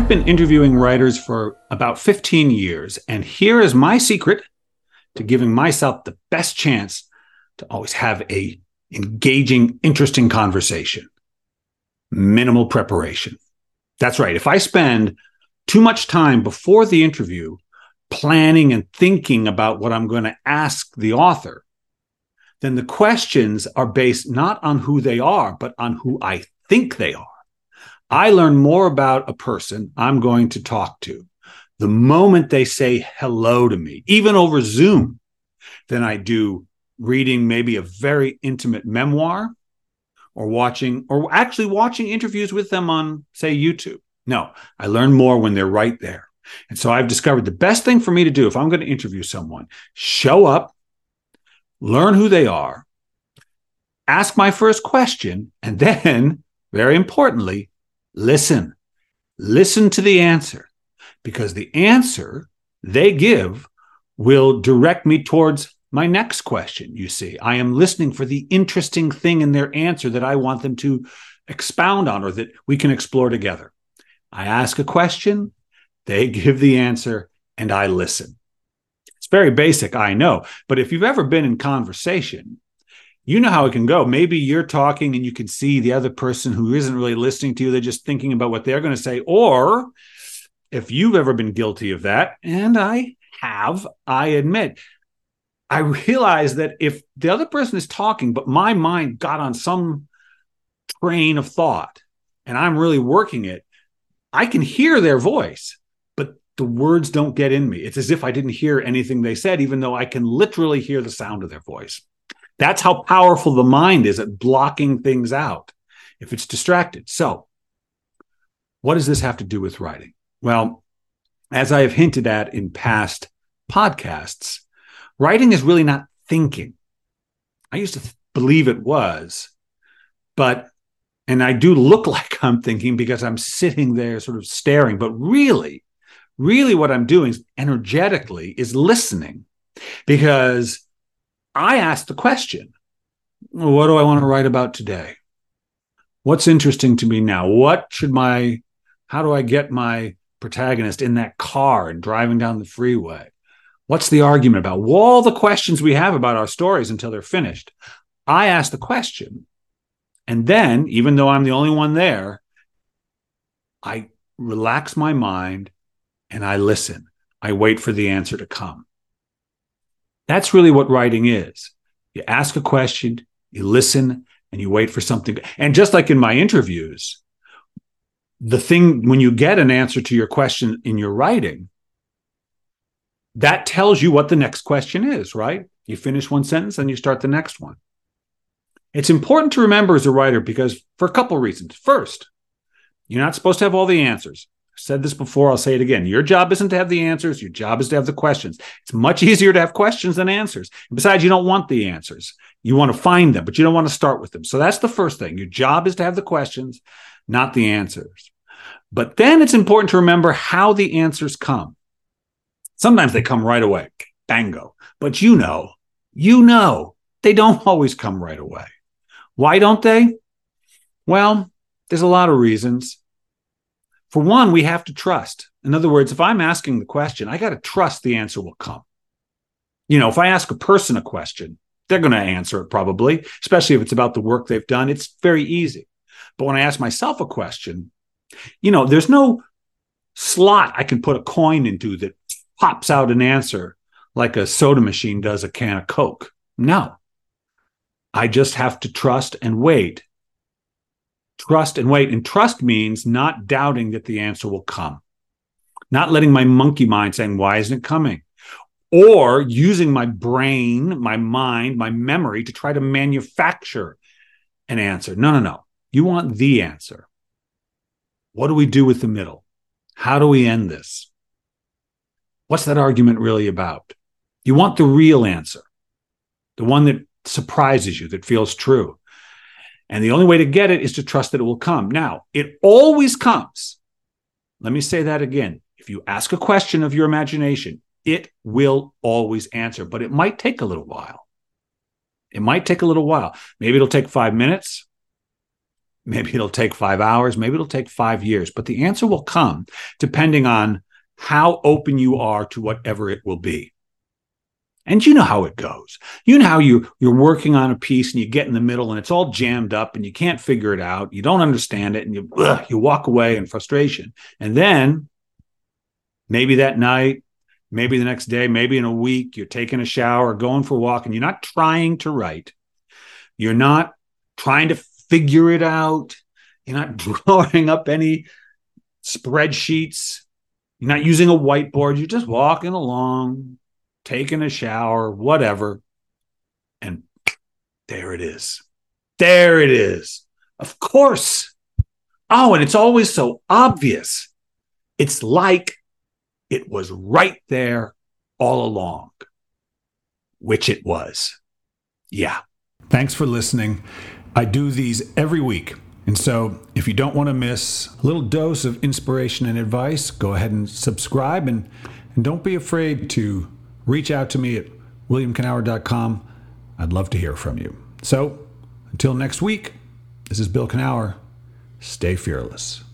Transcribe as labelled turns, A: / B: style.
A: I've been interviewing writers for about 15 years, and here is my secret to giving myself the best chance to always have a engaging, interesting conversation. Minimal preparation. That's right. If I spend too much time before the interview planning and thinking about what I'm going to ask the author, then the questions are based not on who they are, but on who I think they are. I learn more about a person I'm going to talk to the moment they say hello to me, even over Zoom, than I do reading maybe a very intimate memoir or watching, or actually watching interviews with them on, say, YouTube. No, I learn more when they're right there. And so I've discovered the best thing for me to do if I'm going to interview someone, show up, learn who they are, ask my first question, and then, very importantly, listen. Listen to the answer because the answer they give will direct me towards my next question. You see, I am listening for the interesting thing in their answer that I want them to expound on or that we can explore together. I ask a question, they give the answer, and I listen. It's very basic, I know. But if you've ever been in conversation, you know how it can go. Maybe you're talking and you can see the other person who isn't really listening to you. They're just thinking about what they're going to say. Or if you've ever been guilty of that, and I have, I admit, I realize that if the other person is talking, but my mind got on some train of thought and I'm really working it, I can hear their voice, but the words don't get in me. It's as if I didn't hear anything they said, even though I can literally hear the sound of their voice. That's how powerful the mind is at blocking things out if it's distracted. So, what does this have to do with writing? Well, as I have hinted at in past podcasts, writing is really not thinking. I used to th- believe it was, but, and I do look like I'm thinking because I'm sitting there sort of staring, but really, really what I'm doing energetically is listening because I ask the question what do I want to write about today? What's interesting to me now? What should my, how do I get my protagonist in that car and driving down the freeway? What's the argument about? All the questions we have about our stories until they're finished. I ask the question. And then, even though I'm the only one there, I relax my mind and I listen. I wait for the answer to come. That's really what writing is. You ask a question, you listen, and you wait for something. And just like in my interviews, the thing when you get an answer to your question in your writing, that tells you what the next question is, right? You finish one sentence and you start the next one. It's important to remember as a writer because for a couple reasons. First, you're not supposed to have all the answers. Said this before, I'll say it again. Your job isn't to have the answers, your job is to have the questions. It's much easier to have questions than answers. besides, you don't want the answers. You want to find them, but you don't want to start with them. So that's the first thing. Your job is to have the questions, not the answers. But then it's important to remember how the answers come. Sometimes they come right away, bango. But you know, you know, they don't always come right away. Why don't they? Well, there's a lot of reasons. For one, we have to trust. In other words, if I'm asking the question, I got to trust the answer will come. You know, if I ask a person a question, they're going to answer it probably, especially if it's about the work they've done. It's very easy. But when I ask myself a question, you know, there's no slot I can put a coin into that pops out an answer like a soda machine does a can of Coke. No. I just have to trust and wait. Trust and wait. And trust means not doubting that the answer will come, not letting my monkey mind saying, Why isn't it coming? Or using my brain, my mind, my memory to try to manufacture an answer. No, no, no. You want the answer. What do we do with the middle? How do we end this? What's that argument really about? You want the real answer, the one that surprises you, that feels true. And the only way to get it is to trust that it will come. Now, it always comes. Let me say that again. If you ask a question of your imagination, it will always answer, but it might take a little while. It might take a little while. Maybe it'll take five minutes. Maybe it'll take five hours. Maybe it'll take five years, but the answer will come depending on how open you are to whatever it will be. And you know how it goes. You know how you you're working on a piece and you get in the middle and it's all jammed up and you can't figure it out. You don't understand it and you ugh, you walk away in frustration. And then maybe that night, maybe the next day, maybe in a week, you're taking a shower, going for a walk, and you're not trying to write. You're not trying to figure it out. You're not drawing up any spreadsheets. You're not using a whiteboard. You're just walking along, taking a shower, whatever. And there it is. There it is. Of course. Oh, and it's always so obvious. It's like it was right there all along, which it was. Yeah. Thanks for listening. I do these every week. And so, if you don't want to miss a little dose of inspiration and advice, go ahead and subscribe and, and don't be afraid to reach out to me at williamkenower.com. I'd love to hear from you. So, until next week, this is Bill Kenower. Stay fearless.